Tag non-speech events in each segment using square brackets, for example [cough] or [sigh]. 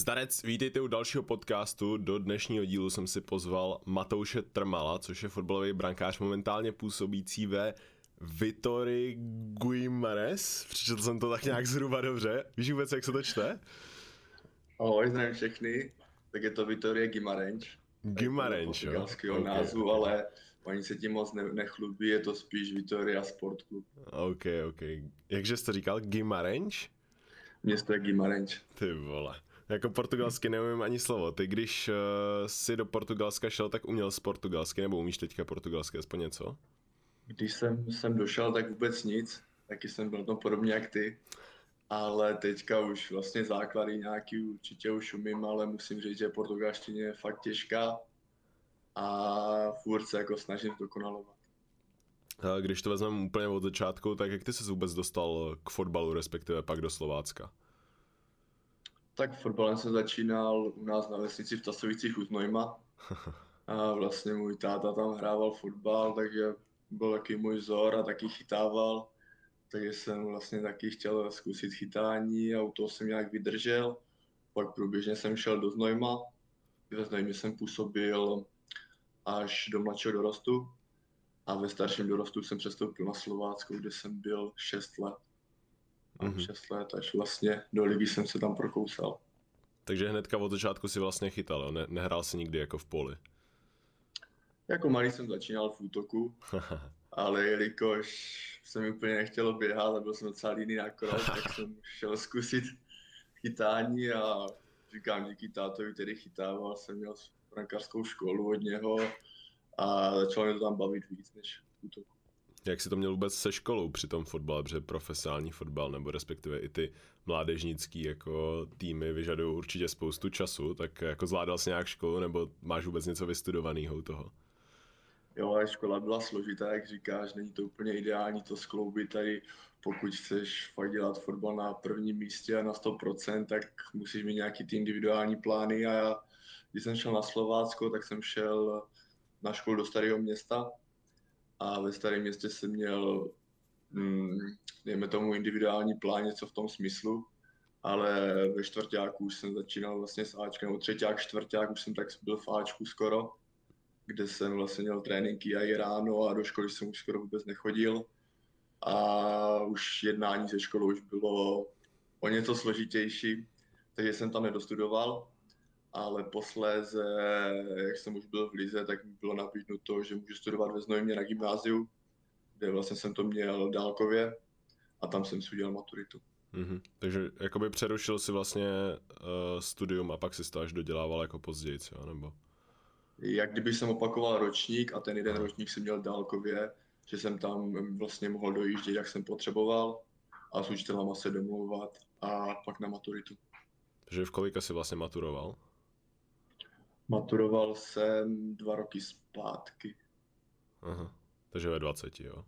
Zdarec, vítejte u dalšího podcastu. Do dnešního dílu jsem si pozval Matouše Trmala, což je fotbalový brankář momentálně působící ve Vitory Guimares. Přečetl jsem to tak nějak zhruba dobře. Víš vůbec, jak se to čte? Ahoj, zdravím všechny. Tak je to Vitorie Guimarães. Guimarães, jo? Okay. názvu, ale oni se tím moc ne- nechlubí, je to spíš Vitoria Sport Club. OK, OK. Jakže jste říkal? Guimarães? Město je Guimarães. Ty vole. Jako portugalsky neumím ani slovo. Ty když uh, si do Portugalska šel, tak uměl z portugalsky, nebo umíš teďka portugalsky aspoň něco? Když jsem sem došel, tak vůbec nic. Taky jsem byl tam podobně jak ty. Ale teďka už vlastně základy nějaký určitě už umím, ale musím říct, že portugalština je fakt těžká a furt se jako snažím dokonalovat. Když to vezmeme úplně od začátku, tak jak ty se vůbec dostal k fotbalu, respektive pak do Slovácka? Tak fotbalem jsem začínal u nás na vesnici v Tasovicích u Znojma. [laughs] A vlastně můj táta tam hrával fotbal, takže byl taky můj vzor a taky chytával. Takže jsem vlastně taky chtěl zkusit chytání a u toho jsem nějak vydržel. Pak průběžně jsem šel do Znojma. Ve Znojmě jsem působil až do mladšího dorostu. A ve starším dorostu jsem přestoupil na Slovácko, kde jsem byl 6 let mm-hmm. 6 let, až vlastně do ligy jsem se tam prokousal. Takže hnedka od začátku si vlastně chytal, ne, nehrál si nikdy jako v poli? Jako malý jsem začínal v útoku, [laughs] ale jelikož se mi úplně nechtělo běhat a byl jsem docela jiný na krok, tak [laughs] jsem šel zkusit chytání a říkám díky tátovi, který chytával, jsem měl brankářskou školu od něho a začalo mě to tam bavit víc než v útoku. Jak si to měl vůbec se školou při tom fotbale, protože profesionální fotbal nebo respektive i ty mládežnický jako týmy vyžadují určitě spoustu času, tak jako zvládal jsi nějak školu nebo máš vůbec něco vystudovaného u toho? Jo, ale škola byla složitá, jak říkáš, není to úplně ideální to skloubit tady, pokud chceš fakt dělat fotbal na prvním místě a na 100%, tak musíš mít nějaký ty individuální plány. A já, když jsem šel na Slovácko, tak jsem šel na školu do Starého města, a ve starém městě jsem měl, mm, dejme tomu, individuální plán, něco v tom smyslu, ale ve čtvrtáku už jsem začínal vlastně s Ačkem, nebo třetíák, čtvrták už jsem tak byl v Ačku skoro, kde jsem vlastně měl tréninky a i ráno a do školy jsem už skoro vůbec nechodil. A už jednání ze školou už bylo o něco složitější, takže jsem tam nedostudoval ale posléze, jak jsem už byl v Lize, tak mi bylo nabídnuto, že můžu studovat ve Znojmě na gymnáziu, kde vlastně jsem to měl dálkově a tam jsem si udělal maturitu. Mm-hmm. Takže jakoby přerušil si vlastně uh, studium a pak si to až dodělával jako později, jo? nebo? Jak kdyby jsem opakoval ročník a ten jeden Aha. ročník jsem měl dálkově, že jsem tam vlastně mohl dojíždět, jak jsem potřeboval a s učitelama se domlouvat a pak na maturitu. Takže v kolika si vlastně maturoval? Maturoval jsem dva roky zpátky. Aha, takže ve 20, jo?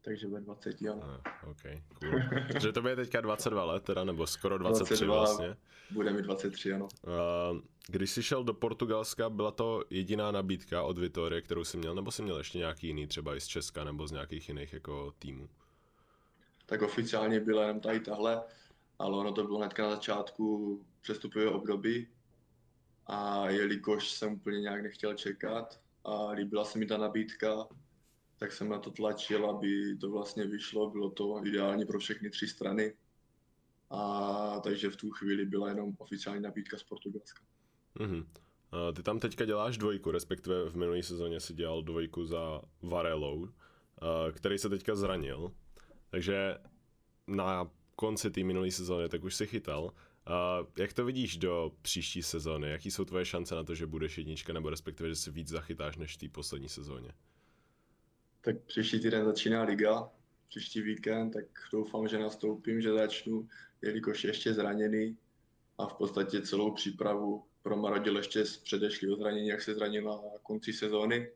Takže ve 20, ano. Ah, ok, cool. takže to bude teďka 22 let, teda, nebo skoro 23 22, vlastně. Bude mi 23, ano. Uh, když jsi šel do Portugalska, byla to jediná nabídka od Vitorie, kterou jsi měl, nebo jsi měl ještě nějaký jiný, třeba i z Česka, nebo z nějakých jiných jako týmů? Tak oficiálně byla jenom tady tahle, ale ono to bylo hnedka na začátku přestupového období, a jelikož jsem úplně nějak nechtěl čekat a líbila se mi ta nabídka, tak jsem na to tlačil, aby to vlastně vyšlo, bylo to ideální pro všechny tři strany. A takže v tu chvíli byla jenom oficiální nabídka z Portugalska. Mm-hmm. A ty tam teďka děláš dvojku, respektive v minulé sezóně si dělal dvojku za Varelou, který se teďka zranil. Takže na konci té minulé sezóny tak už si chytal. Uh, jak to vidíš do příští sezóny? Jaký jsou tvoje šance na to, že budeš jednička, nebo respektive, že si víc zachytáš než v té poslední sezóně? Tak příští týden začíná liga, příští víkend, tak doufám, že nastoupím, že začnu, jelikož ještě zraněný a v podstatě celou přípravu promarodil ještě z předešlého zranění, jak se zranil na konci sezóny.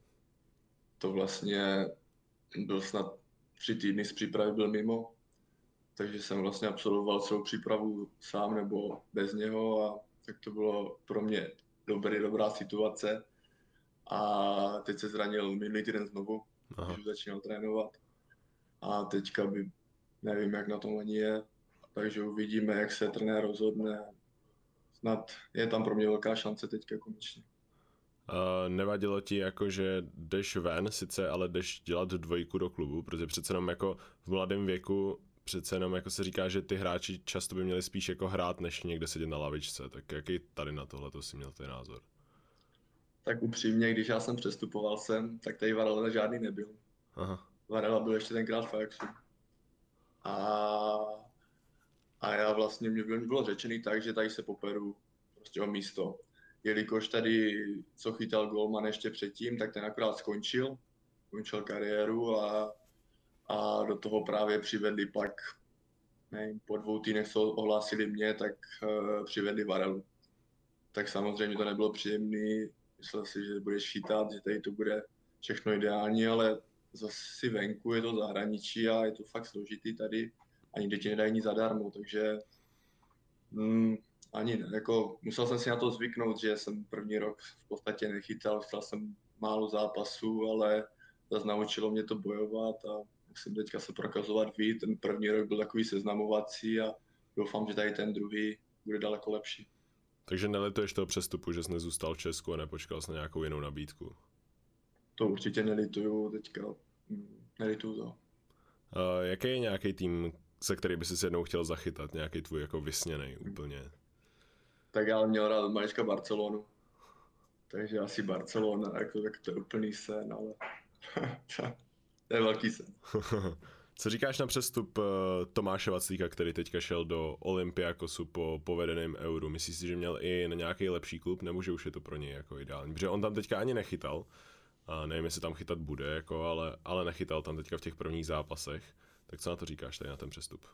To vlastně byl snad tři týdny z přípravy byl mimo, takže jsem vlastně absolvoval celou přípravu sám nebo bez něho a tak to bylo pro mě dobrý, dobrá situace. A teď se zranil minulý týden znovu, Aha. když začínal trénovat. A teďka by, nevím, jak na tom ani je, takže uvidíme, jak se trenér rozhodne. snad je tam pro mě velká šance teďka konečně. Uh, nevadilo ti jako, že jdeš ven, sice ale jdeš dělat dvojku do klubu, protože přece jenom jako v mladém věku přece jenom jako se říká, že ty hráči často by měli spíš jako hrát, než někde sedět na lavičce, tak jaký tady na tohle to si měl ten názor? Tak upřímně, když já jsem přestupoval sem, tak tady Varela žádný nebyl. Aha. Varela byl ještě tenkrát v Ajaxu. A, a já vlastně, mě bylo řečený tak, že tady se poperu prostě o místo jelikož tady, co chytal Golman ještě předtím, tak ten akorát skončil, skončil kariéru a, a do toho právě přivedli pak, nevím, po dvou týdnech, co ohlásili mě, tak uh, přivedli Varelu. Tak samozřejmě to nebylo příjemné, myslel si, že budeš chytat, že tady to bude všechno ideální, ale zase venku je to zahraničí a je to fakt složitý tady a nikdy ti nedají nic zadarmo, takže mm, ani ne. Jako, musel jsem si na to zvyknout, že jsem první rok v podstatě nechytal, chtěl jsem málo zápasů, ale zase naučilo mě to bojovat a musím teďka se prokazovat víc. Ten první rok byl takový seznamovací a doufám, že tady ten druhý bude daleko lepší. Takže nelituješ toho přestupu, že jsi nezůstal v Česku a nepočkal jsi na nějakou jinou nabídku? To určitě nelituju teďka. Nelituju to. Uh, jaký je nějaký tým, se který by si jednou chtěl zachytat? Nějaký tvůj jako vysněný úplně? tak já měl rád malička Barcelonu. Takže asi Barcelona, jako, tak to je úplný sen, ale [laughs] to je velký sen. [laughs] Co říkáš na přestup uh, Tomáše Vaclíka, který teďka šel do Olympiakosu po povedeném euru? Myslíš si, že měl i na nějaký lepší klub, nebo že už je to pro něj jako ideální? Protože on tam teďka ani nechytal, a nevím, jestli tam chytat bude, jako, ale, ale nechytal tam teďka v těch prvních zápasech. Tak co na to říkáš tady na ten přestup?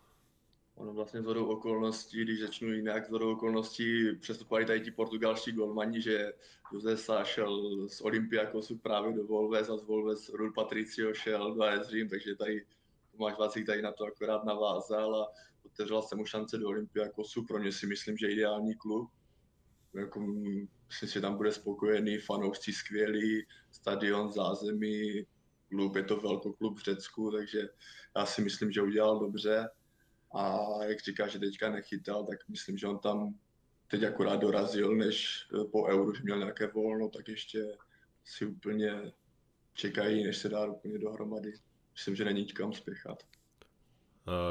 Ono vlastně zhodou okolností, když začnu jinak, zhodou okolností přestupovali tady ti portugalští golmani, že Jose Sá šel z Olympiakosu právě do Volves a z Volves Rul Patricio šel do AS Řím, takže tady Tomáš Vacík tady na to akorát navázal a otevřela se mu šance do Olympiakosu, pro ně si myslím, že ideální klub. Jako, myslím, že tam bude spokojený, fanoušci skvělý, stadion, zázemí, klub, je to velký klub v Řecku, takže já si myslím, že udělal dobře a jak říká, že teďka nechytal, tak myslím, že on tam teď akorát dorazil, než eh, po euru, že měl nějaké volno, tak ještě si úplně čekají, než se dá úplně dohromady. Myslím, že není kam spěchat.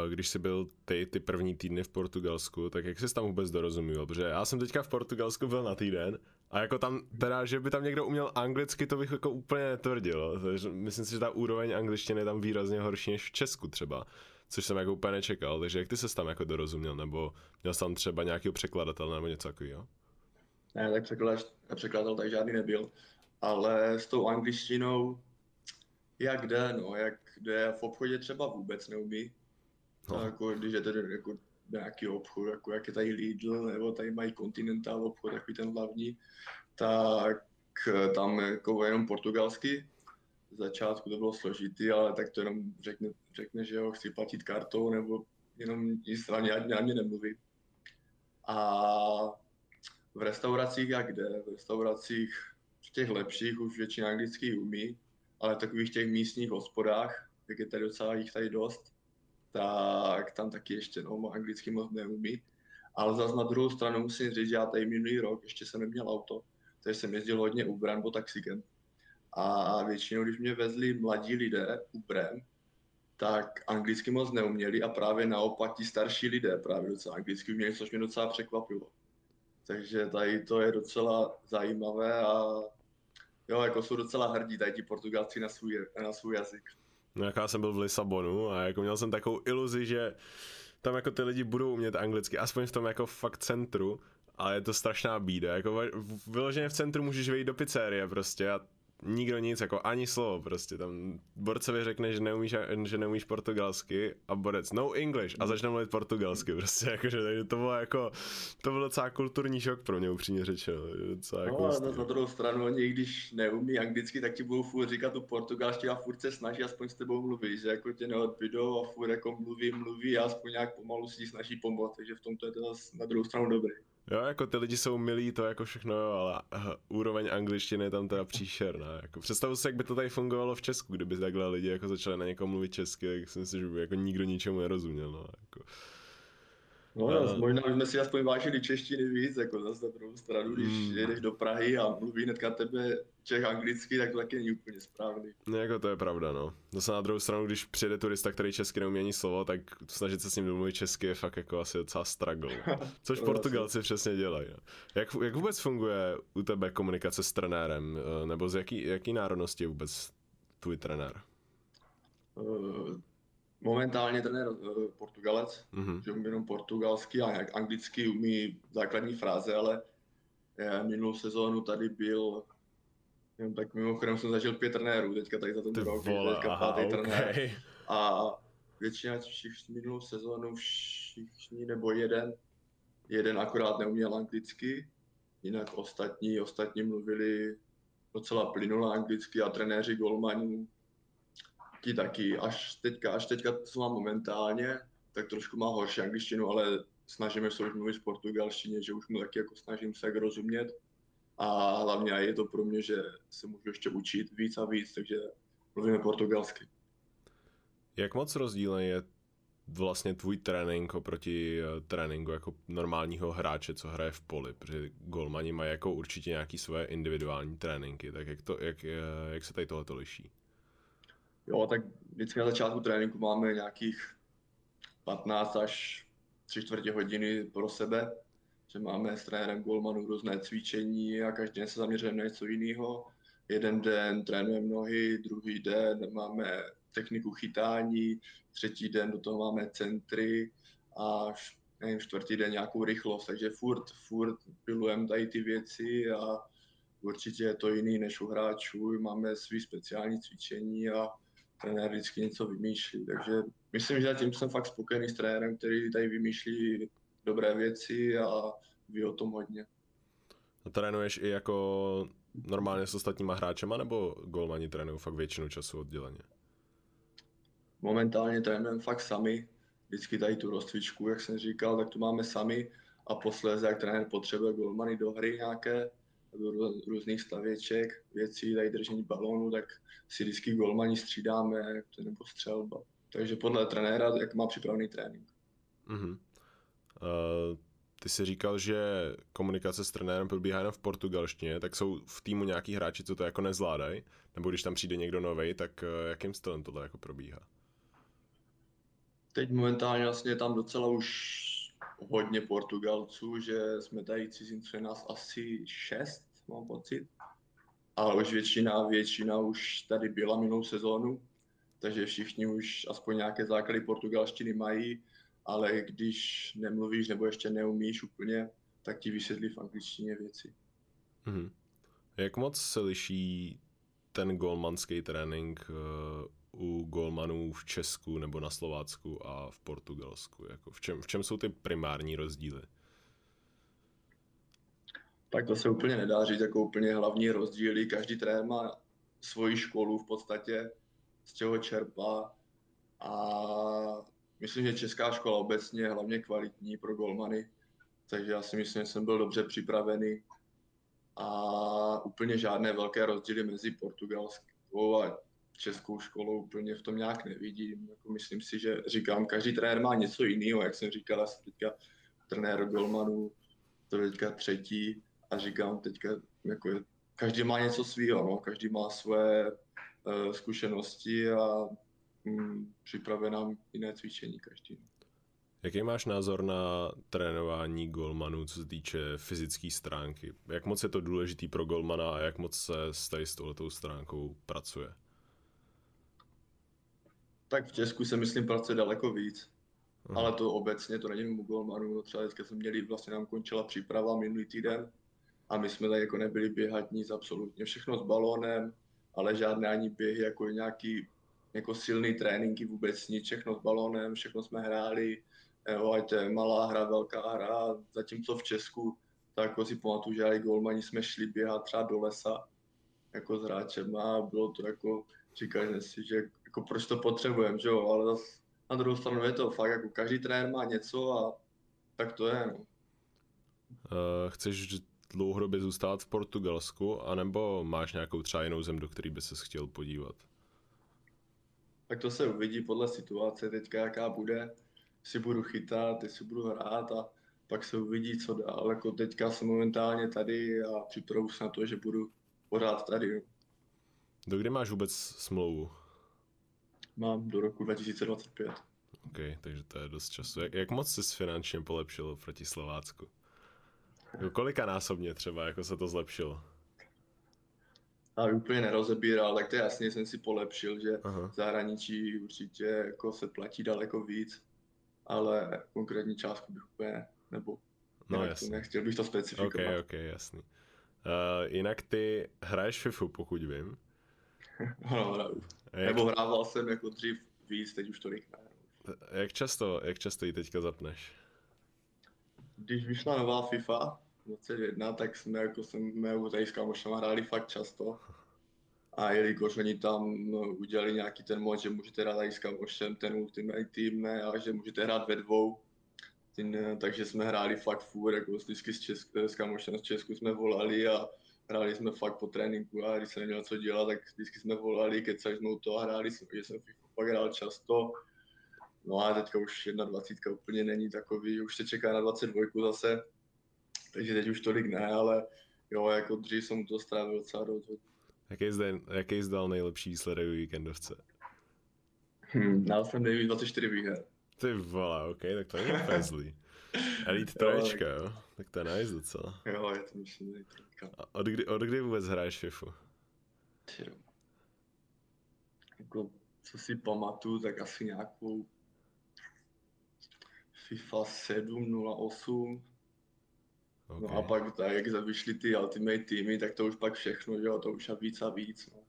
Když jsi byl ty, ty první týdny v Portugalsku, tak jak jsi tam vůbec dorozuměl? Protože já jsem teďka v Portugalsku byl na týden a jako tam, teda, že by tam někdo uměl anglicky, to bych jako úplně netvrdil. Takže myslím si, že ta úroveň angličtiny je tam výrazně horší než v Česku třeba což jsem jako úplně nečekal. Takže jak ty se tam jako dorozuměl, nebo měl jsi tam třeba nějakého překladatele nebo něco takového? Ne, tak překladatel tak žádný nebyl, ale s tou angličtinou jak jde, no, jak jde v obchodě třeba vůbec neumí. No. Jako, když je tedy jako nějaký obchod, jako jak je tady Lidl, nebo tady mají Continental obchod, takový ten hlavní, tak tam jako jenom portugalsky, začátku to bylo složitý, ale tak to jenom řekne, řekne že jo, chci platit kartou, nebo jenom nic ani na mě nemluví. A v restauracích jak jde? V restauracích v těch lepších už většina anglicky umí, ale v takových těch místních hospodách, jak je tady docela jich tady dost, tak tam taky ještě no, anglicky moc neumí. Ale zase na druhou stranu musím říct, že já tady minulý rok ještě jsem neměl auto, takže jsem jezdil hodně Uber nebo taxikem. A většinou, když mě vezli mladí lidé Uberem, tak anglicky moc neuměli a právě naopak ti starší lidé právě docela anglicky uměli, což mě docela překvapilo. Takže tady to je docela zajímavé a jo, jako jsou docela hrdí tady ti Portugalci na svůj, na svůj jazyk. No jak já jsem byl v Lisabonu a jako měl jsem takovou iluzi, že tam jako ty lidi budou umět anglicky, aspoň v tom jako fakt centru, ale je to strašná bída, jako vyloženě v centru můžeš vejít do pizzerie prostě a nikdo nic, jako ani slovo prostě, tam borcovi řekne, že neumíš, že neumíš portugalsky a borec no English a začne mluvit portugalsky prostě, [laughs] jakože takže to bylo jako, to byl docela kulturní šok pro mě upřímně řečeno. Docela no, jako no, na druhou stranu, oni když neumí anglicky, tak ti budou furt říkat tu portugalštinu a furt se snaží aspoň s tebou mluvit, že jako tě neodbydou a furt jako mluví, mluví a aspoň nějak pomalu si snaží pomoct, takže v tomto je to na druhou stranu dobrý. Jo, jako ty lidi jsou milí, to jako všechno, jo, ale uh, úroveň angličtiny je tam teda příšerná. Jako, představu si, jak by to tady fungovalo v Česku, kdyby takhle lidi jako začali na někoho mluvit česky, tak si myslím, že by jako nikdo ničemu nerozuměl. No, jako. No, uh, možná bychom si aspoň vážili češtiny víc, jako zase na druhou stranu, když mm. jedeš do Prahy a mluví hnedka tebe Čech anglicky, tak to taky není úplně správný. No, jako to je pravda, no. Zase na druhou stranu, když přijede turista, který česky neumí ani slovo, tak snažit se s ním domluvit česky je fakt jako asi docela struggle. [laughs] Což Portugalci přesně dělají. No. Jak, jak vůbec funguje u tebe komunikace s trenérem? Eh, nebo z jaký, jaký národnosti je vůbec tvůj trenér? Uh, momentálně trenér uh, Portugalec, mm-hmm. že umí jenom portugalsky a anglicky umí základní fráze, ale minulou sezónu tady byl Jen tak mimochodem jsem zažil pět trenérů teďka tady za ten rok, teďka pátý okay. trenér. A většina všichni minulou sezónu všichni nebo jeden, jeden akorát neuměl anglicky, jinak ostatní, ostatní mluvili docela plynule anglicky a trenéři golmanů ti taky. Až teďka, až teďka, co mám momentálně, tak trošku má horší angličtinu, ale snažíme se už mluvit v portugalštině, že už mu taky jako snažím se jak rozumět a hlavně je to pro mě, že se můžu ještě učit víc a víc, takže mluvíme portugalsky. Jak moc rozdílný je vlastně tvůj trénink oproti eh, tréninku jako normálního hráče, co hraje v poli, protože golmani mají jako určitě nějaký své individuální tréninky, tak jak, to, jak, eh, jak se tady tohle liší? Jo, tak vždycky na začátku tréninku máme nějakých 15 až 3 čtvrtě hodiny pro sebe, že máme s trenérem Golmanu různé cvičení a každý den se zaměřujeme na něco jiného. Jeden den trénujeme nohy, druhý den máme techniku chytání, třetí den do toho máme centry a nevím, čtvrtý den nějakou rychlost, takže furt, furt pilujeme tady ty věci a určitě je to jiný než u hráčů, máme svý speciální cvičení a trenér vždycky něco vymýšlí, takže myslím, že zatím jsem fakt spokojený s trenérem, který tady vymýšlí dobré věci a ví o tom hodně. A trénuješ i jako normálně s ostatníma hráčema, nebo golmani trénují fakt většinu času odděleně? Momentálně trénujeme fakt sami. Vždycky tady tu rozcvičku, jak jsem říkal, tak tu máme sami a posléze, jak trenér potřebuje golmany do hry nějaké, různých stavěček, věcí, tady držení balónu, tak si vždycky golmani střídáme, nebo střelba. Takže podle trenéra, jak má připravený trénink. Mm-hmm. Uh, ty jsi říkal, že komunikace s trenérem probíhá jenom v portugalštině, tak jsou v týmu nějaký hráči, co to jako nezvládají? Nebo když tam přijde někdo nový, tak eh, jakým stylem tohle jako probíhá? Teď momentálně vlastně tam docela už hodně Portugalců, že jsme tady cizinci nás asi šest, mám pocit. Ale už většina, většina už tady byla minulou sezónu, takže všichni už aspoň nějaké základy portugalštiny mají ale když nemluvíš nebo ještě neumíš úplně, tak ti vysvětlí v angličtině věci. Mm-hmm. Jak moc se liší ten golmanský trénink uh, u golmanů v Česku nebo na Slovácku a v Portugalsku? Jako v, čem, v čem jsou ty primární rozdíly? Tak to se úplně nedá říct jako úplně hlavní rozdíly. Každý trenér má svoji školu v podstatě, z čeho čerpá a myslím, že česká škola obecně je hlavně kvalitní pro golmany, takže já si myslím, že jsem byl dobře připravený a úplně žádné velké rozdíly mezi portugalskou a českou školou úplně v tom nějak nevidím. Jako myslím si, že říkám, každý trenér má něco jiného, jak jsem říkal, já jsem teďka trenér golmanů, to je teďka třetí a říkám teďka, jako každý má něco svého, no, každý má své uh, zkušenosti a mm, připravuje nám jiné cvičení každý. Jaký máš názor na trénování golmanů, co se týče fyzické stránky? Jak moc je to důležitý pro golmana a jak moc se s, touhletou stránkou pracuje? Tak v Česku se myslím pracuje daleko víc. Aha. Ale to obecně, to není u golmanů. No třeba dneska jsme měli, vlastně nám končila příprava minulý týden a my jsme tady jako nebyli běhat nic absolutně. Všechno s balónem, ale žádné ani běhy jako nějaký jako silný tréninky, vůbec nic, všechno s balónem, všechno jsme hráli, jo, ať to je malá hra, velká hra, zatímco v Česku, tak jako si pamatuju, že i golmani jsme šli běhat třeba do lesa, jako s hráčem a bylo to jako, říkali si, že jako proč to potřebujeme, že jo, ale zase na druhou stranu je to fakt, jako každý trenér má něco a tak to je, no. Uh, chceš dlouhodobě zůstat v Portugalsku, anebo máš nějakou třeba jinou zem, do které by se chtěl podívat? tak to se uvidí podle situace teďka, jaká bude. si budu chytat, jestli budu hrát a pak se uvidí, co dál. Jako teďka jsem momentálně tady a připravu se na to, že budu pořád tady. Do kdy máš vůbec smlouvu? Mám do roku 2025. OK, takže to je dost času. Jak, jak moc jsi finančně polepšil proti Slovácku? Jako kolika násobně třeba, jako se to zlepšilo? A úplně nerozebíral, tak to jasně, jsem si polepšil, že Aha. v zahraničí určitě jako se platí daleko víc, ale konkrétní částku bych úplně, nebo no, jasný. nechtěl bych to specifikovat. Ok, ok, jasný. Uh, jinak ty hraješ FIFU, pokud vím. Ano, hraju. Jak... Nebo hrával jsem jako dřív víc, teď už tolik ne. Jak často, jak často ji teďka zapneš? Když vyšla nová FIFA 21, tak jsme jako jsme tady s kamošama hráli fakt často. A jelikož oni tam no, udělali nějaký ten mod, že můžete hrát i s kamošem ten Ultimate Team, ne, a že můžete hrát ve dvou, ten, takže jsme hráli fakt furt, jako vždycky s, Česk, s kamošem z Česku jsme volali a hráli jsme fakt po tréninku a když jsem neměl co dělat, tak vždycky jsme volali, kecali jsme u toho a hráli jsme, že jsem FIFA fakt hrál často No a teďka už 21 úplně není takový, už se čeká na 22 zase, takže teď už tolik ne, ale jo, jako dřív jsem to strávil docela dost. Jaký jsi, jaký jsi dal nejlepší výsledek víkendovce? Hmm, dal jsem nejvíc 24 výher. Ty vole, ok, tak to je úplně [laughs] zlý. Elite troječka, jo? Tak to je nice docela. Jo, je to myslím A od kdy, od kdy vůbec hraješ FIFU? Jako, co si pamatuju, tak asi nějakou FIFA 7, 08. Okay. No a pak tak, jak vyšly ty Ultimate týmy, tak to už pak všechno, že jo, to už a víc a víc. No.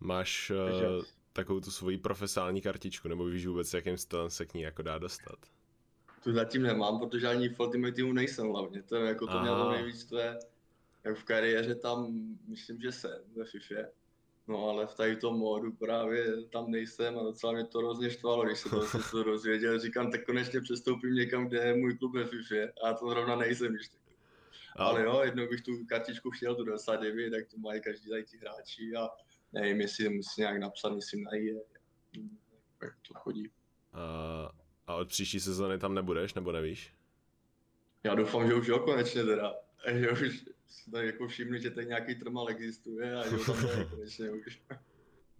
Máš uh, takovou tu svoji profesionální kartičku, nebo víš vůbec, jakým stylem se k ní jako dá dostat? Tu zatím nemám, protože ani v Ultimate týmu nejsem hlavně, to je jako to mělo nejvíc, to je, jak v kariéře tam, myslím, že jsem ve FIFA. No ale v tady tom módu právě tam nejsem a docela mě to hrozně štvalo, když se to, se to rozvěděl. Říkám, tak konečně přestoupím někam, kde je můj klub ve FIFA a to zrovna nejsem ještě. Ale jo, jednou bych tu kartičku chtěl, tu 99, tak to mají každý tady ti hráči a nevím, jestli musím nějak napsat, myslím najít, jak to chodí. A, a od příští sezóny tam nebudeš, nebo nevíš? Já doufám, že už jo, konečně teda. Že už, tak jako všimli, že tady nějaký trmal existuje a že tam je [laughs] konečně už.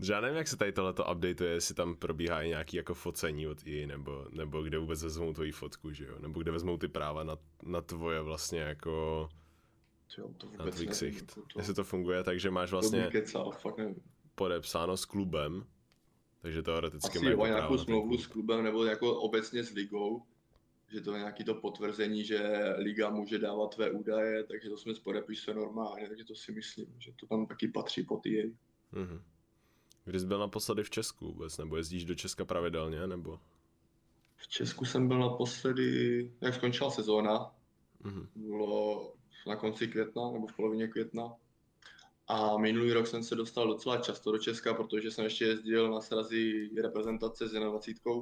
Já nevím, jak se tady tohleto updateuje, jestli tam probíhá i nějaký jako focení od i nebo, nebo kde vůbec vezmou tvoji fotku, že jo? Nebo kde vezmou ty práva na, na tvoje vlastně jako jo, to na tvůj ksicht. Jako to... Jestli to funguje, takže máš vlastně kecal, fakt nevím. podepsáno s klubem, takže teoreticky Asi mají nějakou smlouvu s klubem nebo jako obecně s ligou, že to je nějaký to potvrzení, že liga může dávat tvé údaje, takže to jsme podepisuje normálně, takže to si myslím, že to tam taky patří po ty. Mm-hmm. Kdy jsi byl naposledy v Česku vůbec, nebo jezdíš do Česka pravidelně, nebo? V Česku jsem byl naposledy, jak skončila sezóna, mm-hmm. bylo na konci května, nebo v polovině května. A minulý rok jsem se dostal docela často do Česka, protože jsem ještě jezdil na srazy reprezentace s 21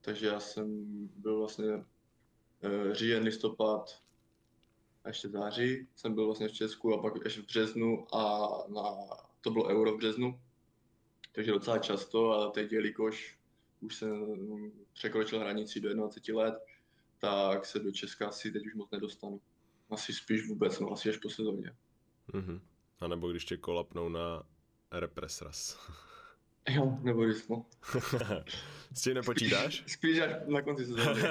takže já jsem byl vlastně uh, říjen, listopad a ještě září jsem byl vlastně v Česku a pak ještě v březnu a na, to bylo euro v březnu. Takže docela často, ale teď, jelikož už jsem překročil hranici do 21 let, tak se do Česka asi teď už moc nedostanu. Asi spíš vůbec, no asi až po sezóně. Mm-hmm. A nebo když tě kolapnou na represras. [laughs] Jo, nebo když no. [laughs] S tím nepočítáš? Spíš až na konci sezóny. Uh,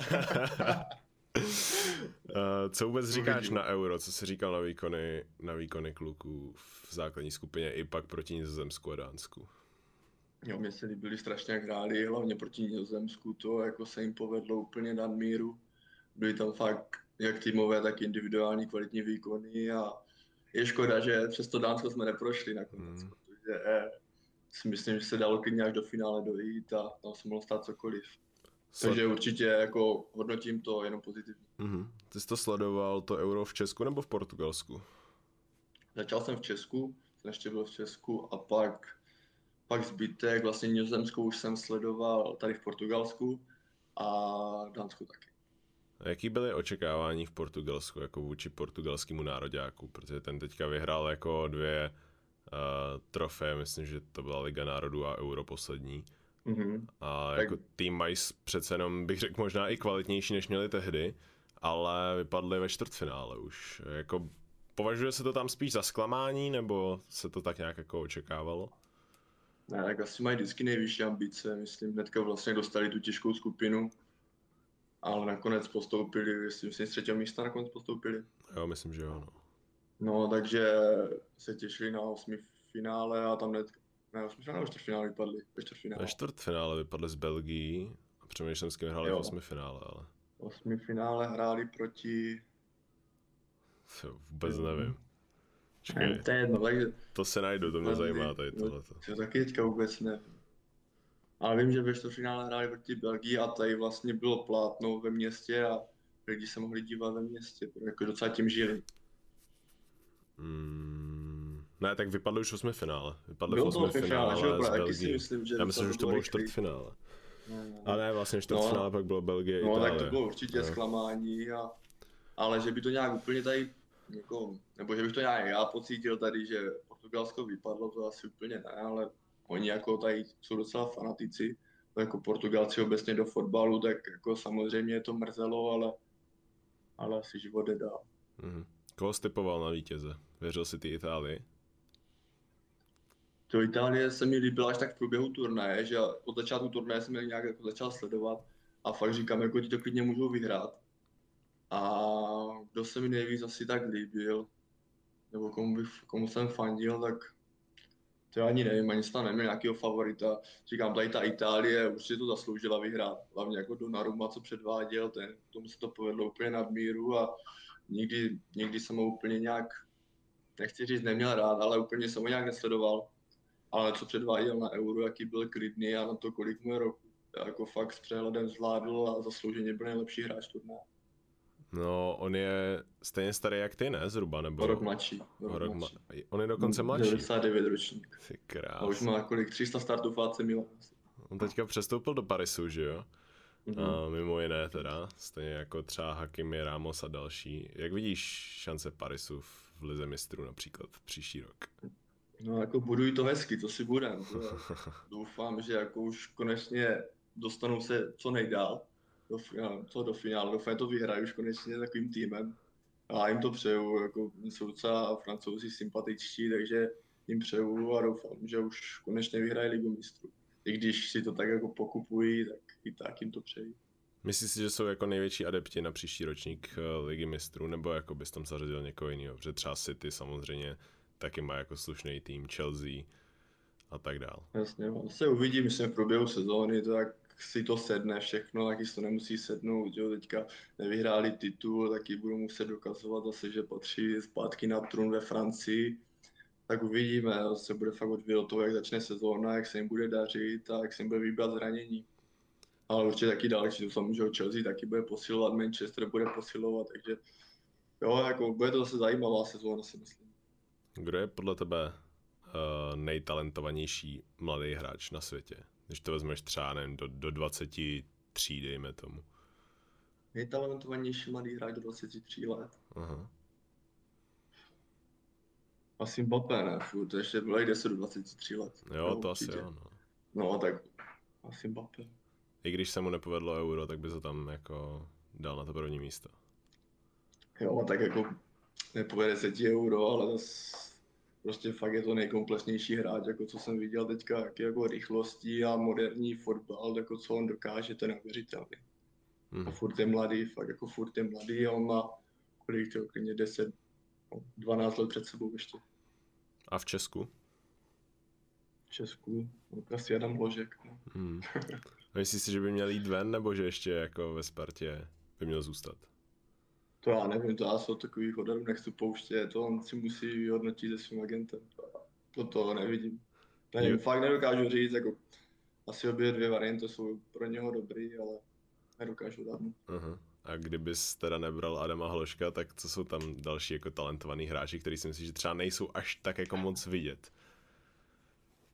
[laughs] co vůbec říkáš na euro? Co jsi říkal na výkony, na výkony kluků v základní skupině i pak proti Nizozemsku a Dánsku? Jo, mě se líbili strašně, jak hráli, hlavně proti Nizozemsku, to jako se jim povedlo úplně nad míru. Byly tam fakt jak týmové, tak individuální kvalitní výkony a je škoda, že přes to Dánsko jsme neprošli nakonec, hmm. protože eh, si myslím, že se dalo klidně až do finále dojít a tam se mohlo stát cokoliv. Sled... Takže určitě jako hodnotím to jenom pozitivně. Mm-hmm. Ty jsi to sledoval, to euro v Česku nebo v Portugalsku? Začal jsem v Česku, jsem ještě byl v Česku a pak, pak zbytek, vlastně Nizozemskou už jsem sledoval tady v Portugalsku a Dánsku taky. A jaký byly očekávání v Portugalsku jako vůči portugalskému nároďáku? Protože ten teďka vyhrál jako dvě uh, trofé, myslím, že to byla Liga národů a Euro poslední. Mm-hmm. A tak... jako tým mají přece jenom, bych řekl, možná i kvalitnější, než měli tehdy, ale vypadli ve čtvrtfinále už. Jako, považuje se to tam spíš za zklamání, nebo se to tak nějak jako očekávalo? Ne, tak asi mají vždycky nejvyšší ambice. Myslím, hnedka vlastně dostali tu těžkou skupinu, ale nakonec postoupili, myslím, si z třetího místa nakonec postoupili. Jo, myslím, že jo. No, no takže se těšili na osmi finále a tam hned, ne, osmi finále, ve čtvrtfinále vypadli, ve čtvrtfinále. Ve čtvrtfinále vypadli z Belgii a přemýšlím, s kým hráli v osmi finále, ale... V osmi finále hráli proti... To vůbec nevím. Čekaj, to je jedno, takže... To se najdu, to mě zajímá tady tohleto. To taky teďka vůbec nevím. Ale vím, že ve čtvrtfinále hráli proti Belgii a tady vlastně bylo plátno ve městě a lidi se mohli dívat ve městě, jako docela tím žili. Mm, ne, tak vypadlo už osmi finále. Vypadlo v osmi finále, finále z Belgii. Myslím, že Já myslím, že už to bylo čtvrtfinále. No, no. A ne, vlastně čtvrtfinále no, pak bylo Belgie, No, Itálie. tak to bylo určitě no. zklamání, a, ale že by to nějak úplně tady jako, nebo že bych to nějak já pocítil tady, že Portugalsko vypadlo, to asi úplně ne, ale oni jako tady jsou docela fanatici, jako Portugalci obecně do fotbalu, tak jako samozřejmě to mrzelo, ale, ale asi život jde dál. Mm-hmm. Koho typoval na vítěze? Věřil si ty Itálii? To Itálie se mi líbila až tak v průběhu turnaje, že od začátku turnaje jsem nějak jako začal sledovat a fakt říkám, jako ti to klidně můžou vyhrát. A kdo se mi nejvíc asi tak líbil, nebo komu, bych, komu jsem fandil, tak to ani nevím, ani snad neměl nějakého favorita. Říkám, tady ta Itálie už si to zasloužila vyhrát. Hlavně jako Donnarumma, co předváděl, ten, tomu se to povedlo úplně nadmíru a nikdy, nikdy jsem ho úplně nějak, nechci říct, neměl rád, ale úplně jsem ho nějak nesledoval. Ale co předváděl na Euro, jaký byl klidný a na to, kolik mu je roku. Jako fakt s přehledem zvládl a zaslouženě byl nejlepší hráč turnaje. No, on je stejně starý jak ty, ne? Zhruba, nebo... O rok mladší. O rok, rok mladší. Ma... On je dokonce mladší. 99 ročník. Ty krás. A už má kolik? 300 startů AC Milan. On teďka přestoupil do Parisu, že jo? Mm-hmm. A mimo jiné teda, stejně jako třeba Hakimi, Ramos a další. Jak vidíš šance Parisu v Lize mistrů například příští rok? No jako budují to hezky, to si budem. [laughs] Doufám, že jako už konečně dostanou se co nejdál do, co do finále. Doufám, to vyhrají už konečně takovým týmem. A jim to přeju, jako jsou docela francouzi sympatičtí, takže jim přeju a doufám, že už konečně vyhrají ligu mistrů. I když si to tak jako pokupují, tak i tak jim to přeji. Myslíš si, že jsou jako největší adepti na příští ročník eh, ligy mistrů, nebo jako bys tam zařadil někoho jiného? Protože třeba City samozřejmě taky má jako slušný tým, Chelsea a tak dál. Jasně, no. se uvidí, myslím v průběhu sezóny, tak si to sedne všechno, taky to nemusí sednout, jo, teďka nevyhráli titul, taky budou muset dokazovat zase, že patří zpátky na trůn ve Francii, tak uvidíme, se bude fakt odvíjet od toho, jak začne sezóna, jak se jim bude dařit a jak se jim bude vybrat zranění. Ale určitě taky další, to že Chelsea taky bude posilovat, Manchester bude posilovat, takže jo, jako bude to zase zajímavá sezóna, si myslím. Kdo je podle tebe uh, nejtalentovanější mladý hráč na světě? Když to vezmeš třeba nevím, do, do 23, dejme tomu. Nejtalentovanější mladý hráč do 23 let. Aha. Asi Mbappé, ne? Furt, ještě bylo 10 do 23 let. Jo, no, to určitě. asi jo, no. No, tak asi Mbappé. I když se mu nepovedlo euro, tak by to tam jako dal na to první místo. Jo, tak jako nepovede se ti euro, ale zase prostě fakt je to nejkomplexnější hráč, jako co jsem viděl teďka, jaký jako rychlostí a moderní fotbal, jako co on dokáže, to je neuvěřitelný. Hmm. A furt je mladý, fakt jako furt je mladý a on má kolik to, klidně 10, 12 let před sebou ještě. A v Česku? V Česku, no, asi Adam Ložek. No. Hmm. Myslíš si, že by měl jít ven, nebo že ještě jako ve Spartě by měl zůstat? To já nevím, to já se od takových odhadů nechci pouštět, to on si musí vyhodnotit se svým agentem. To, to nevidím. Nevím, je. fakt nedokážu říct, jako asi obě dvě varianty jsou pro něho dobrý, ale nedokážu dát. Uh-huh. A kdybys teda nebral Adama Hloška, tak co jsou tam další jako talentovaný hráči, který si myslíš, že třeba nejsou až tak jako moc vidět?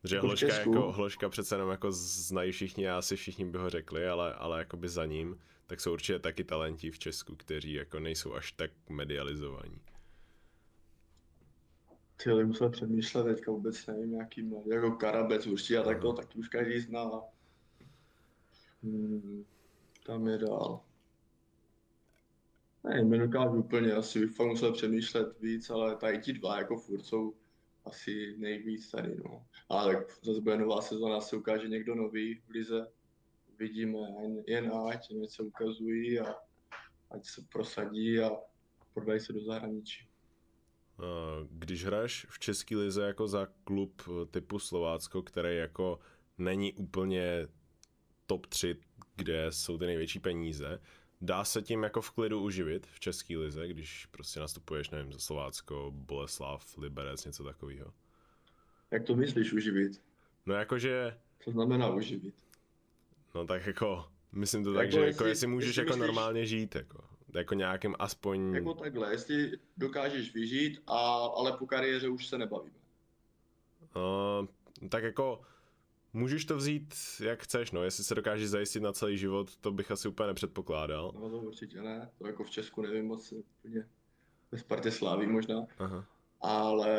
Že jako Hloška, jako, Hloška přece jenom jako znají všichni a asi všichni by ho řekli, ale, ale jako by za ním tak jsou určitě taky talenti v Česku, kteří jako nejsou až tak medializovaní. Ty ale musel přemýšlet, teďka vůbec nevím, nějaký mladý, jako Karabec určitě a tak to taky už každý zná. Hmm, tam je dál. Ne, nedokážu úplně, asi bych fakt musel přemýšlet víc, ale tady ti dva jako furt jsou asi nejvíc tady, no. Ale tak zase bude nová sezóna, se ukáže někdo nový v lize. Vidíme, jen ať, se ukazují a ať se prosadí a prodají se do zahraničí. Když hraješ v České lize jako za klub typu Slovácko, který jako není úplně top 3, kde jsou ty největší peníze, dá se tím jako v klidu uživit v České lize, když prostě nastupuješ, nevím, za Slovácko, Boleslav, Liberec, něco takového? Jak to myslíš uživit? No jakože... Co znamená uživit? No tak jako, myslím to jako tak, že jako jestli můžeš jestli jako myslíš, normálně žít, jako, jako nějakým aspoň... Jako takhle, jestli dokážeš vyžít, a, ale po kariéře už se nebavíme. No, tak jako Můžeš to vzít, jak chceš, no, jestli se dokážeš zajistit na celý život, to bych asi úplně nepředpokládal. No to určitě ne, to jako v Česku nevím moc úplně, ve Spartě Sláví možná, Aha. ale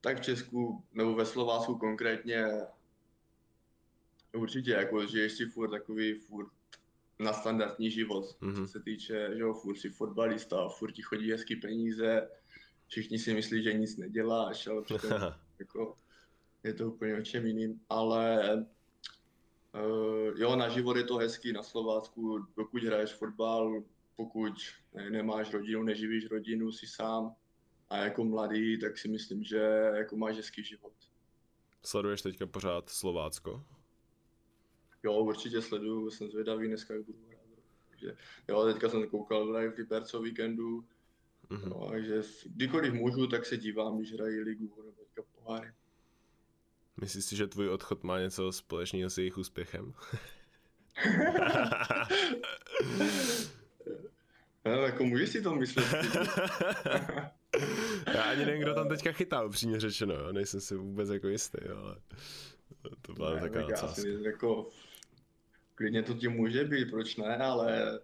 tak v Česku, nebo ve Slovácku konkrétně, určitě, jako žiješ si furt takový furt na standardní život, mm-hmm. co se týče, že jo, furt si fotbalista, furt ti chodí hezký peníze, všichni si myslí, že nic neděláš, ale přitom [laughs] jako je to úplně o čem jiným, ale uh, jo, na život je to hezký na Slovácku, dokud hraješ fotbal, pokud ne, nemáš rodinu, neživíš rodinu, si sám a jako mladý, tak si myslím, že jako máš hezký život. Sleduješ teďka pořád Slovácko? Jo, určitě sleduju, jsem zvědavý dneska, jak budu hrát. Takže, jo, teďka jsem koukal v Liberco víkendu, mm-hmm. no, takže kdykoliv můžu, tak se dívám, když hrají ligu nebo teďka poháry. Myslíš si, že tvůj odchod má něco společného s jejich úspěchem? [laughs] no, jako můžeš si to myslet. [laughs] Já ani nevím, kdo tam teďka chytá, upřímně řečeno, jo. nejsem si vůbec jako jistý, ale to byla ne, taková tak jako, klidně to tím může být, proč ne, ale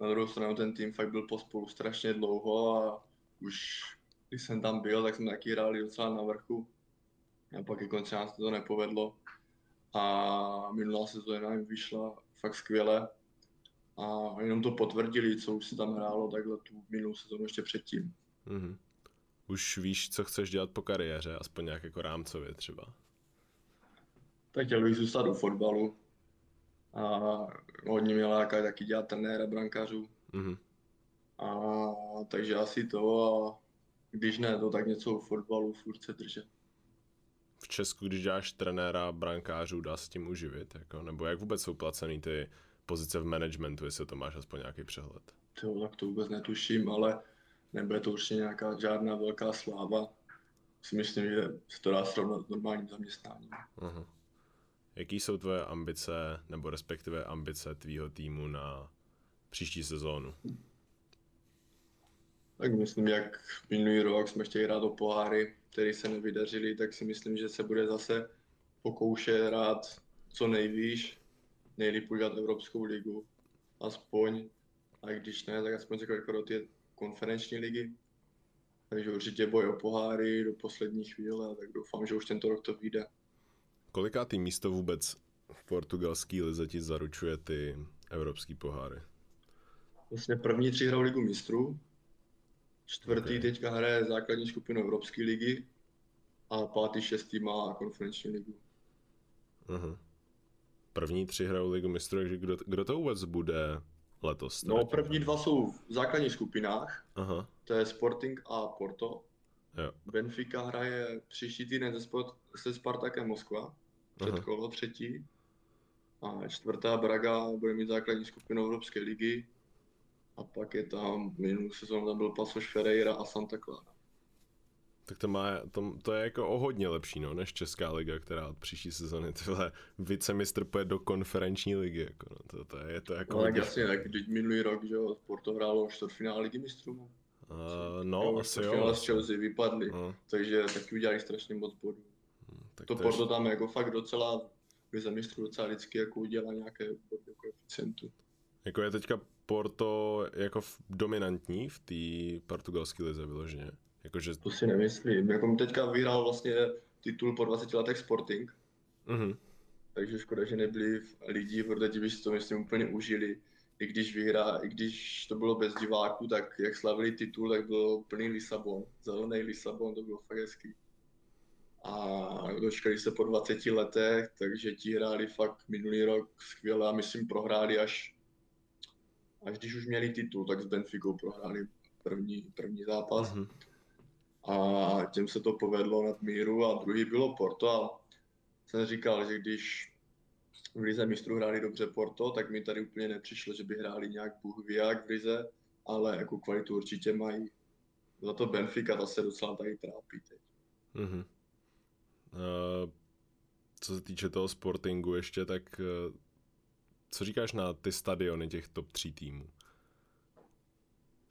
na druhou stranu ten tým fakt byl pospolu strašně dlouho a už když jsem tam byl, tak jsme taky hráli docela na vrchu a pak jako třeba se to nepovedlo. A minulá sezóna jim vyšla fakt skvěle. A jenom to potvrdili, co už se tam hrálo takhle tu minulou sezónu ještě předtím. Mm-hmm. Už víš, co chceš dělat po kariéře, aspoň nějak jako rámcově třeba? Tak chtěl bych zůstat do fotbalu. A hodně mě láká taky dělat trenéra brankářů. Mm-hmm. A takže asi to a když ne, to tak něco o fotbalu furt se držet v Česku, když děláš trenéra brankářů, dá se tím uživit? Jako? Nebo jak vůbec jsou placený ty pozice v managementu, jestli to máš aspoň nějaký přehled? To, tak to vůbec netuším, ale nebude to určitě nějaká žádná velká sláva. Si myslím, že se to dá srovnat s normálním zaměstnáním. Uh-huh. Jaký jsou tvoje ambice, nebo respektive ambice tvýho týmu na příští sezónu? Tak myslím, jak minulý rok jsme chtěli hrát o poháry, které se nevydařily, tak si myslím, že se bude zase pokoušet hrát co nejvýš, nejlíp udělat Evropskou ligu, aspoň, a když ne, tak aspoň se jako do ty konferenční ligy. Takže určitě boj o poháry do poslední chvíle, tak doufám, že už tento rok to vyjde. Kolikátý místo vůbec v portugalské lize ti zaručuje ty evropský poháry? Vlastně první tři hrajou ligu mistrů, Čtvrtý okay. teďka hraje základní skupinu Evropské ligy a pátý, šestý má konferenční ligu. Uh-huh. První tři hrajou ligu mistrů, takže kdo, kdo to vůbec bude letos? No první dva jsou v základních skupinách, Aha. to je Sporting a Porto. Jo. Benfica hraje příští týden se, sport, se Spartakem Moskva, kolo třetí. A čtvrtá Braga bude mít základní skupinu Evropské ligy a pak je tam, minulou sezónu tam byl Pasoš Ferreira a Santa Clara. Tak to, má, to, to je jako o hodně lepší, no, než Česká liga, která od příští sezóny tyhle vicemistr půjde do konferenční ligy, jako, no, to, to, je to jako... No, tak jasně, tak teď minulý rok, že jo, Porto hrálo čtvrtfinále ligy mistrů, no. Uh, no, jo, asi jo. z Chelsea vypadli, uh. takže taky udělali strašně moc bodů. Tak to Porto tam jako fakt docela, lize mistrů docela vždycky jako udělá nějaké body koeficientu. Jako je teďka Porto jako dominantní v té portugalské lize vyloženě? Jakože... To si nemyslím. Jako teďka vyhrál vlastně titul po 20 letech Sporting. Mm-hmm. takže škoda, že nebyli lidi, protože ti by si to myslím úplně užili. I když vyhrá, i když to bylo bez diváků, tak jak slavili titul, tak byl plný Lisabon, zelený Lisabon, to bylo fakt hezký. A dočkali se po 20 letech, takže ti hráli fakt minulý rok skvěle a myslím prohráli až, až když už měli titul, tak s Benficou prohráli první, první zápas. Mm-hmm. A těm se to povedlo nad míru a druhý bylo Porto a jsem říkal, že když v Lize mistrů hráli dobře Porto, tak mi tady úplně nepřišlo, že by hráli nějak bůh ví jak v Lize, ale jako kvalitu určitě mají. Za to Benfica ta se docela tady trápí teď. Mm-hmm. Uh, co se týče toho Sportingu ještě, tak uh, co říkáš na ty stadiony těch top 3 týmů?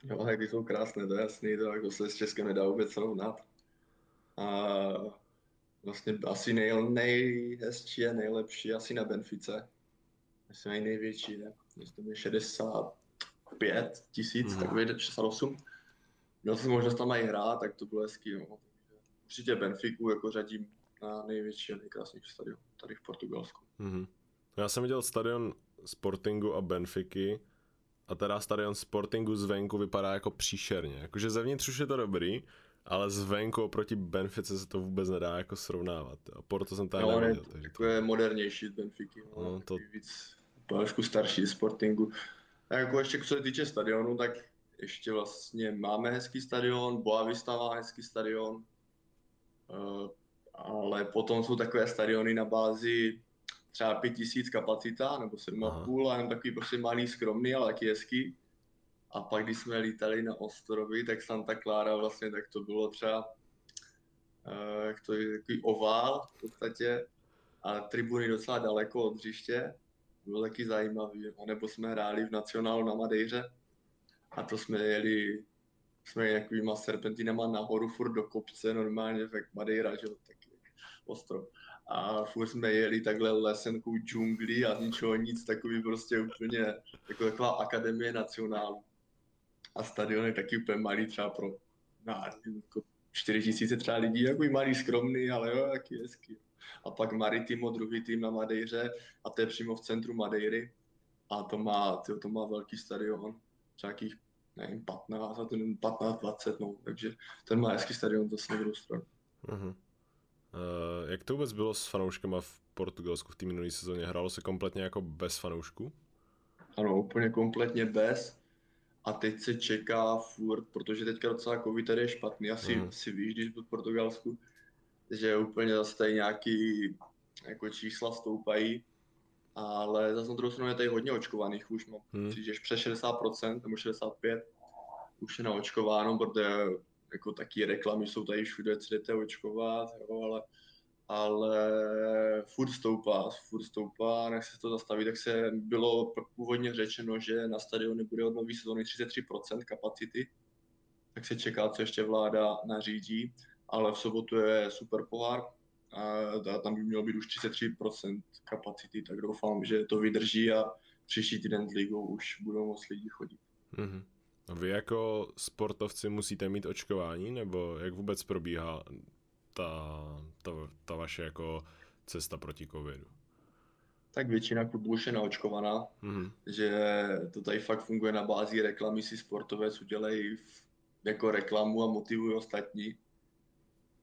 Jo, tak ty jsou krásné, to je jasný, to jako se s Českem nedá vůbec srovnat. A vlastně asi nej, nejhezčí a nejlepší asi na Benfice. Myslím, je největší, ne? Myslím, je 65 tisíc, mm. takový 68. Měl jsem možnost tam i hrát, tak to bylo hezký, no. Určitě Benfiku jako řadím na největší a nejkrásnější stadion tady v Portugalsku. Mm-hmm. Já jsem viděl stadion Sportingu a Benfiky a teda stadion Sportingu zvenku vypadá jako příšerně. Jakože zevnitř už je to dobrý, ale zvenku oproti Benfice se to vůbec nedá jako srovnávat. A Porto jsem tady no, neviděl. Je, takže to je modernější z Benfiky. No, no to... Víc trošku starší Sportingu. A jako ještě co se týče stadionu, tak ještě vlastně máme hezký stadion, Boavista má hezký stadion, uh, ale potom jsou takové stadiony na bázi třeba 5000 kapacita, nebo 7,5 a jenom takový prostě malý, skromný, ale taky hezký. A pak, když jsme lítali na ostrovy, tak Santa Clara vlastně, tak to bylo třeba uh, to je takový ovál v podstatě a tribuny docela daleko od hřiště. Bylo taky zajímavý. A nebo jsme hráli v Nacionálu na Madejře a to jsme jeli jsme jakýma serpentinama nahoru furt do kopce, normálně tak Madeira, že taky ostrov a furt jsme jeli takhle lesenkou džunglí a ničeho nic, takový prostě úplně jako taková akademie nacionálu. A stadion je taky úplně malý třeba pro na, jako 4 tisíce třeba lidí, jako i malý, skromný, ale jo, jaký hezký. A pak Maritimo, druhý tým na Madejře a to je přímo v centru Madejry a to má, tyjo, to má velký stadion, třeba nějakých, nevím, 15, 15, 20, no, takže ten má hezký stadion zase na druhou stranu. Uh-huh. Uh, jak to vůbec bylo s fanouškama v Portugalsku v té minulé sezóně? Hrálo se kompletně jako bez fanoušků? Ano, úplně kompletně bez. A teď se čeká furt, protože teďka docela covid tady je špatný, asi mm. si víš, když byl v Portugalsku, že úplně zase tady nějaký jako čísla stoupají, ale zase na druhou stranu je tady hodně očkovaných, už mám hmm. že přes 60% nebo 65% už je naočkováno, protože jako taky reklamy jsou tady všude, co jdete očkovat, jo, ale, ale furt stoupá, furt stoupá, než se to zastaví, tak se bylo původně řečeno, že na stadionu bude od nový sezóny 33% kapacity, tak se čeká, co ještě vláda nařídí, ale v sobotu je super pohár, a tam by mělo být už 33% kapacity, tak doufám, že to vydrží a příští týden s ligou už budou moc lidi chodit. Mm-hmm. Vy jako sportovci musíte mít očkování, nebo jak vůbec probíhá ta, ta, ta vaše jako cesta proti covidu? Tak většina klubů už je naočkovaná, mm-hmm. že to tady fakt funguje na bázi reklamy, si sportovec udělají jako reklamu a motivují ostatní.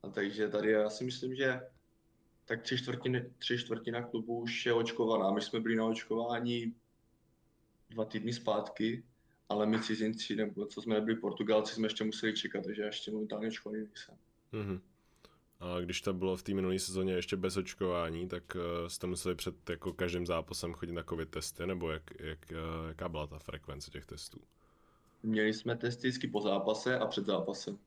A takže tady já si myslím, že tak tři čtvrtiny, tři čtvrtina klubů už je očkovaná. My jsme byli na očkování dva týdny zpátky ale my cizinci, nebo co jsme byli Portugalci, jsme ještě museli čekat, takže ještě momentálně očkovaný nejsem. Mm-hmm. A když to bylo v té minulé sezóně ještě bez očkování, tak uh, jste museli před jako každým zápasem chodit na covid testy, nebo jak, jak, uh, jaká byla ta frekvence těch testů? Měli jsme testy vždycky po zápase a před zápasem.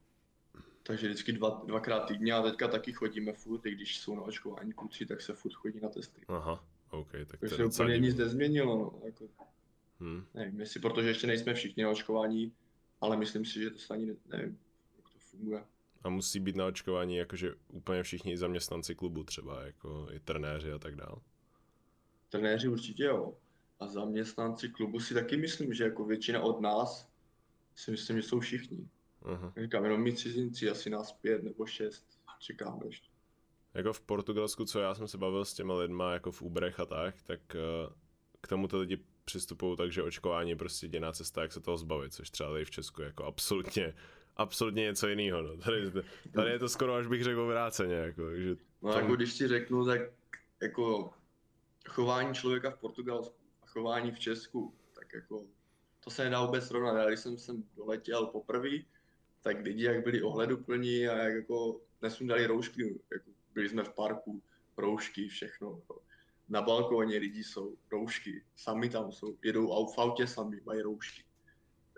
Takže vždycky dva, dvakrát týdně a teďka taky chodíme furt, i když jsou na očkování kluci, tak se furt chodí na testy. Aha, OK. Tak Takže se úplně nic nezměnilo. No. Jako, Hmm. Nevím, jestli protože ještě nejsme všichni na očkování, ale myslím si, že to se ani ne, nevím, jak to funguje. A musí být na očkování jakože úplně všichni zaměstnanci klubu třeba, jako i trenéři a tak dál. Trenéři určitě jo. A zaměstnanci klubu si taky myslím, že jako většina od nás si myslím, že jsou všichni. Aha. Říkám, jenom my cizinci, asi nás pět nebo šest čekáme ještě. jako v Portugalsku, co já jsem se bavil s těma lidma jako v Uberech a tak, tak uh, k tomu ty lidi přistupují tak, že očkování je prostě jediná cesta, jak se toho zbavit, což třeba tady v Česku jako absolutně, absolutně něco jiného. No. Tady, tady je to skoro, až bych řekl vráceně. Jako, že no tam... jako když ti řeknu, tak jako chování člověka v Portugalsku a chování v Česku, tak jako to se nedá vůbec srovnat. Já když jsem sem doletěl poprvé, tak lidi jak byli ohleduplní a jak jako nesundali roušky, jako byli jsme v parku, roušky, všechno. Jako na balkóně lidi jsou roušky, sami tam jsou, jedou v autě sami, mají roušky.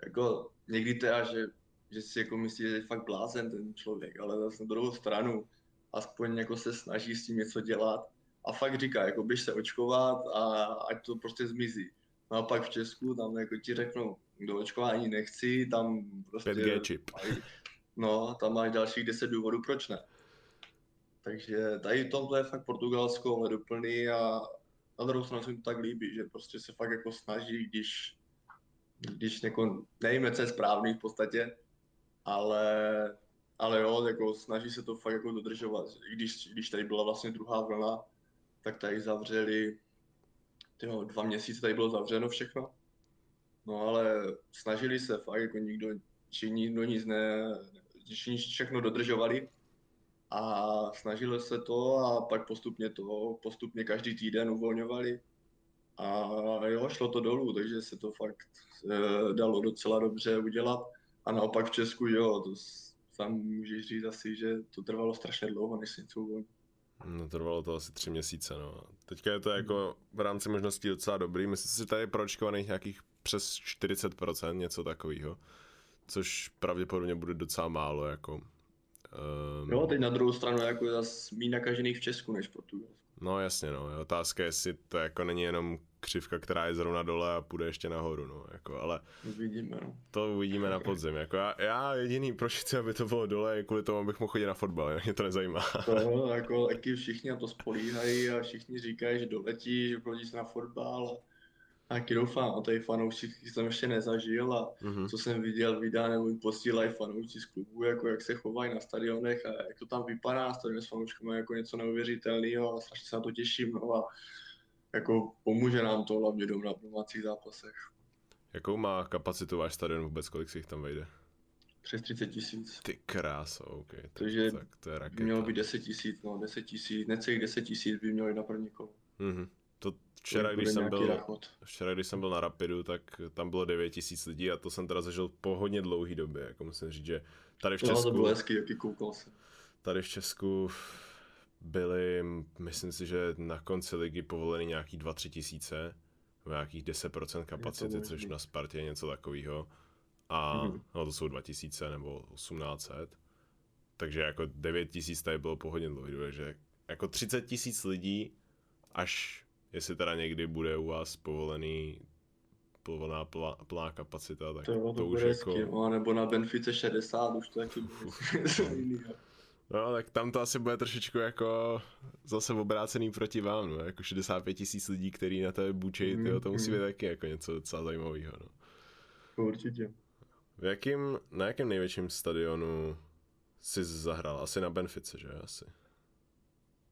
Jako někdy teda, že, že si jako myslí, že je fakt blázen ten člověk, ale zase na druhou stranu aspoň jako se snaží s tím něco dělat a fakt říká, jako běž se očkovat a ať to prostě zmizí. No a pak v Česku tam jako ti řeknou, do očkování nechci, tam prostě... 5G čip. No, tam máš dalších 10 důvodů, proč ne. Takže tady v je fakt Portugalsko hleduplný a na druhou stranu se mi to tak líbí, že prostě se fakt jako snaží, když, když jako, nevíme, co je správný v podstatě, ale, ale jo, jako snaží se to fakt jako dodržovat. Když, když tady byla vlastně druhá vlna, tak tady zavřeli, tyjo, dva měsíce tady bylo zavřeno všechno. No ale snažili se fakt, jako nikdo, či nikdo nic ne, všichni všechno dodržovali a snažili se to a pak postupně to, postupně každý týden uvolňovali a jo, šlo to dolů, takže se to fakt e, dalo docela dobře udělat a naopak v Česku, jo, to sám můžeš říct asi, že to trvalo strašně dlouho, než se něco uvolnilo. No trvalo to asi tři měsíce, no. Teďka je to jako v rámci možností docela dobrý. Myslím si, že tady je proočkovaných nějakých přes 40%, něco takového. Což pravděpodobně bude docela málo, jako. Um, jo, teď na druhou stranu jako zase méně nakažených v Česku než v Portugalsku. No jasně, no. Otázka je, jestli to jako není jenom křivka, která je zrovna dole a půjde ještě nahoru, no. Jako, ale uvidíme, no. To uvidíme na podzim. Jako já, já jediný, proč chci, aby to bylo dole, je kvůli tomu, abych mohl chodit na fotbal, mě to nezajímá. To, [laughs] jako, taky všichni na to spolíhají a všichni říkají, že doletí, že se na fotbal a taky doufám, a tady fanoušci jsem ještě nezažil a mm-hmm. co jsem viděl, vydá nebo posílají fanoušci z klubu, jako jak se chovají na stadionech a jak to tam vypadá na stadioně s fanouškami jako něco neuvěřitelného a strašně se na to těším, no a jako pomůže nám to hlavně doma na domácích zápasech. Jakou má kapacitu váš stadion vůbec, kolik si jich tam vejde? Přes 30 tisíc. Ty kráso, OK. Takže tak to je raketa. mělo být 10 tisíc, no 10 tisíc, necelých 10 tisíc by mělo jít na první kolo. Mm-hmm. To včera, když jsem byl, rachot. včera, když jsem byl na Rapidu, tak tam bylo 9 tisíc lidí a to jsem teda zažil po hodně dlouhý době, jako musím říct, že tady v Česku... No, to bylo hezký, jaký koukal jsem. Tady v Česku byly, myslím si, že na konci ligy povoleny nějaký 2-3 tisíce, nějakých 10% kapacity, což na Spartě je něco takového. A mm-hmm. no, to jsou 2000 nebo 1800. Takže jako 9 tisíc tady bylo pohodně dlouhý, že jako 30 tisíc lidí, až jestli teda někdy bude u vás povolený plná, plná kapacita, tak to, to, to už jako... No, nebo na Benfice 60, už to taky bude No, tak tam to asi bude trošičku jako zase obrácený proti vám, no, jako 65 tisíc lidí, který na tebe bučejí, mm, to musí být mm. taky jako něco docela zajímavého, no. Určitě. V jakým, na jakém největším stadionu jsi zahrál? Asi na Benfice, že? Asi.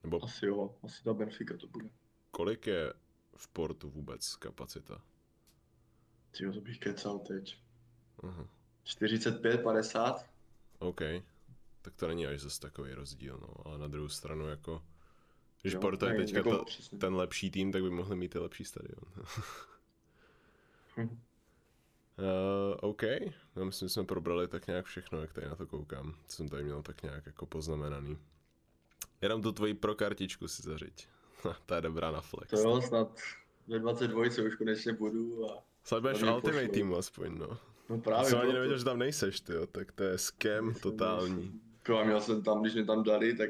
Nebo... Asi jo, asi ta Benfica to bude. Kolik je v Portu vůbec kapacita? Tyjo, to bych kecal teď. Uh-huh. 45, 50. OK tak to není až zase takový rozdíl, no. Ale na druhou stranu jako, když jo, Porto je teďka jako, ta, ten lepší tým, tak by mohli mít i lepší stadion. hm. uh, [laughs] OK, no myslím, že jsme probrali tak nějak všechno, jak tady na to koukám, co jsem tady měl tak nějak jako poznamenaný. Jenom tu tvoji pro kartičku si zařiď. Ta je dobrá na flex. To jo, snad ve 22 už konečně budu a... Snad budeš Ultimate Team aspoň, no. No právě. Jsem ani nevěděl, že tam nejseš, ty tak to je scam totální. Jo, a měl jsem tam, když mě tam dali, tak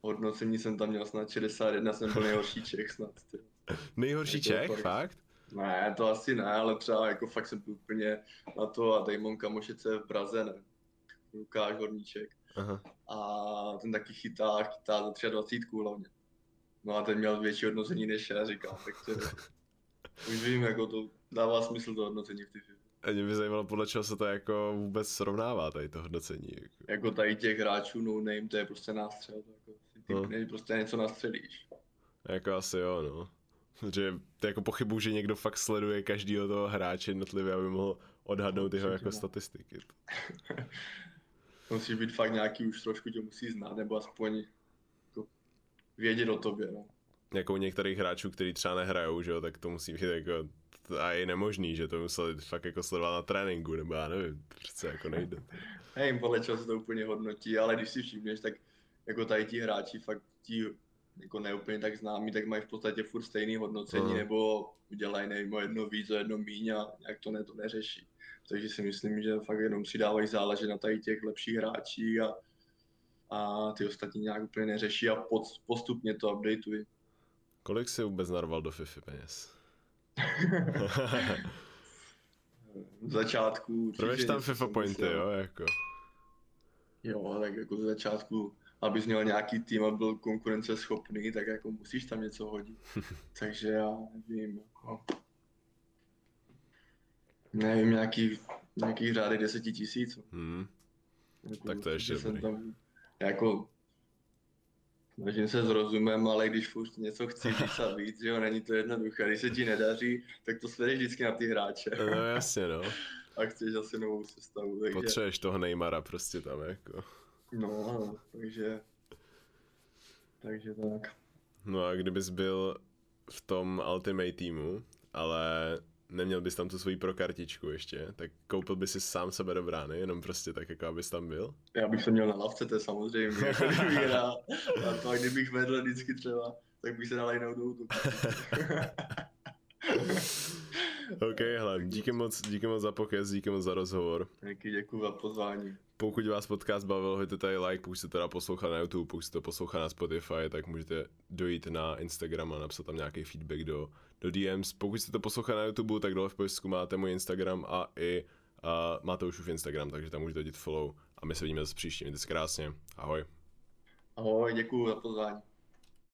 hodnocení jsem tam měl snad 61, jsem byl nejhorší Čech snad. Ty. Nejhorší jako Čech, fakt? Ne, to asi ne, ale třeba jako fakt jsem byl úplně na to a tady mám kamošice v Praze, ne? Lukáš Horníček. Aha. A ten taky chytá, chytá za 23 hlavně. No a ten měl větší hodnocení než já, říkám, tak to, [laughs] už vím, jako to dává smysl to hodnocení v té a mě by zajímalo, podle čeho se to jako vůbec srovnává, tady to hodnocení. Jako, jako tady těch hráčů no name, to je prostě nástřel. Jako ty no. prostě něco nastřelíš. Jako asi jo, no. Že to jako pochybu, že někdo fakt sleduje každýho toho hráče jednotlivě, aby mohl odhadnout jeho jako statistiky. [laughs] musí být fakt nějaký už trošku tě musí znát, nebo aspoň vědět o tobě, no. Jako u některých hráčů, kteří třeba nehrajou, že jo, tak to musí být jako a je nemožný, že to museli fakt jako sledovat na tréninku, nebo já nevím, přece jako nejde. [laughs] Hej, podle čeho se to úplně hodnotí, ale když si všimneš, tak jako tady ti hráči fakt ti jako neúplně tak známí, tak mají v podstatě furt stejný hodnocení, uh. nebo udělají nevím, o jedno víc, o jedno míň a jak to ne, to neřeší. Takže si myslím, že fakt jenom si dávají záležet na tady těch lepších hráčích a, a ty ostatní nějak úplně neřeší a pod, postupně to updateují. Kolik si vůbec narval do FIFA peněz? v začátku... Prvěš tam FIFA pointy, jo, jako. Jo, tak jako v začátku, abys měl nějaký tým a byl konkurenceschopný, tak jako musíš tam něco hodit. [laughs] Takže já nevím, jako... Nevím, nějaký, nějaký řády deseti tisíc. Hmm. Jako, tak to je ještě dobrý. Tam, jako Snažím se s rozumem, ale když furt něco chci víc a víc, jo, není to jednoduché. Když se ti nedaří, tak to svedeš vždycky na ty hráče. No jasně, no. A chceš asi novou sestavu. Takže... Potřebuješ toho Neymara prostě tam, jako. No, takže... Takže tak. No a kdybys byl v tom Ultimate týmu, ale neměl bys tam tu svoji pro kartičku ještě, tak koupil bys si sám sebe do brány, jenom prostě tak, jako abys tam byl? Já bych se měl na lavce, to je samozřejmě, jako. A to, a kdybych vedl vždycky třeba, tak bych se dal jinou do [laughs] OK, hele, díky moc, díky moc za pokec, díky moc za rozhovor. Díky, děkuji za pozvání. Pokud vás podcast bavil, hoďte tady like, pokud jste teda poslouchal na YouTube, pokud jste poslouchal na Spotify, tak můžete dojít na Instagram a napsat tam nějaký feedback do, do DMs. Pokud jste to poslouchali na YouTube, tak dole v popisku máte můj Instagram a i a máte už v Instagram, takže tam můžete hodit follow a my se vidíme zase příště. Mějte se krásně. Ahoj. Ahoj, děkuji za pozvání.